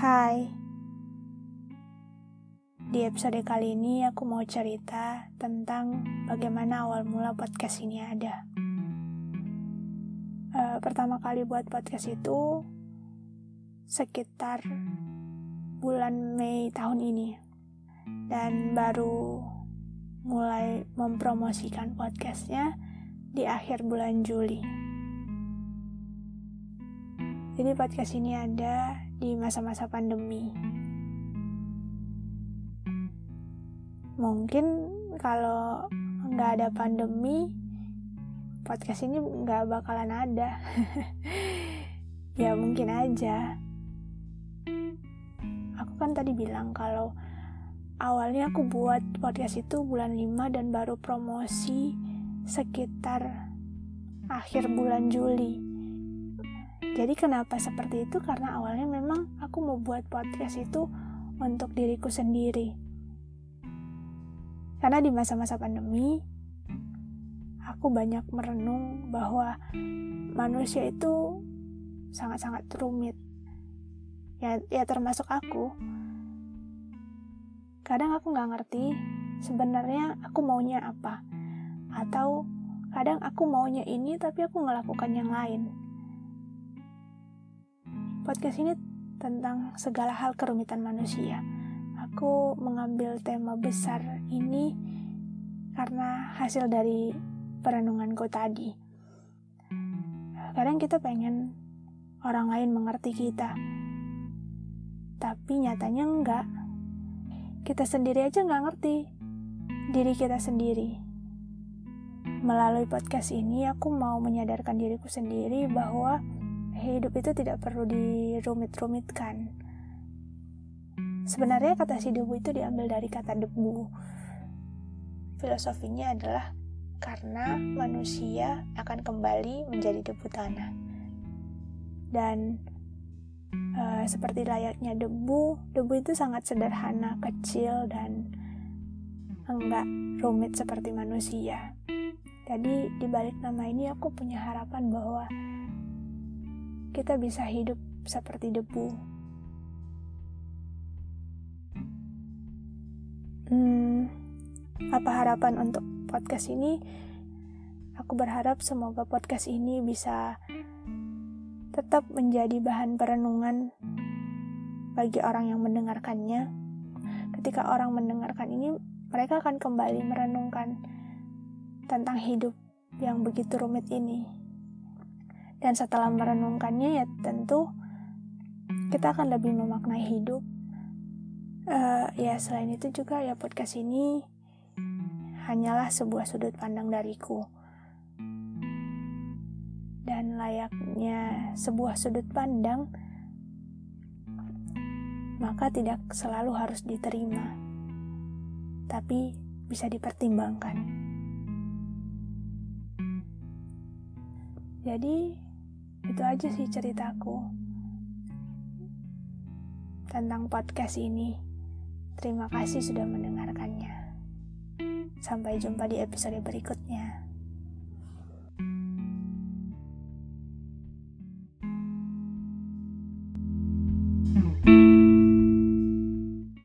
Hai, di episode kali ini aku mau cerita tentang bagaimana awal mula podcast ini ada. Uh, pertama kali buat podcast itu sekitar bulan Mei tahun ini, dan baru mulai mempromosikan podcastnya di akhir bulan Juli. Jadi podcast ini ada di masa-masa pandemi. Mungkin kalau nggak ada pandemi, podcast ini nggak bakalan ada. ya mungkin aja. Aku kan tadi bilang kalau awalnya aku buat podcast itu bulan 5 dan baru promosi sekitar akhir bulan Juli jadi kenapa seperti itu? Karena awalnya memang aku mau buat podcast itu untuk diriku sendiri. Karena di masa-masa pandemi, aku banyak merenung bahwa manusia itu sangat-sangat rumit. Ya, ya termasuk aku. Kadang aku nggak ngerti sebenarnya aku maunya apa. Atau kadang aku maunya ini tapi aku ngelakukan yang lain Podcast ini tentang segala hal kerumitan manusia. Aku mengambil tema besar ini karena hasil dari perenunganku tadi. Kadang kita pengen orang lain mengerti kita, tapi nyatanya enggak. Kita sendiri aja nggak ngerti diri kita sendiri. Melalui podcast ini, aku mau menyadarkan diriku sendiri bahwa hidup itu tidak perlu dirumit-rumitkan. Sebenarnya kata si debu itu diambil dari kata debu. Filosofinya adalah karena manusia akan kembali menjadi debu tanah. Dan uh, seperti layaknya debu, debu itu sangat sederhana, kecil, dan enggak rumit seperti manusia. Jadi di balik nama ini aku punya harapan bahwa kita bisa hidup seperti debu. Hmm, apa harapan untuk podcast ini? Aku berharap semoga podcast ini bisa tetap menjadi bahan perenungan bagi orang yang mendengarkannya. Ketika orang mendengarkan ini, mereka akan kembali merenungkan tentang hidup yang begitu rumit ini. Dan setelah merenungkannya ya tentu kita akan lebih memaknai hidup. Uh, ya selain itu juga ya podcast ini hanyalah sebuah sudut pandang dariku. Dan layaknya sebuah sudut pandang, maka tidak selalu harus diterima, tapi bisa dipertimbangkan. Jadi, itu aja sih ceritaku tentang podcast ini. Terima kasih sudah mendengarkannya. Sampai jumpa di episode berikutnya.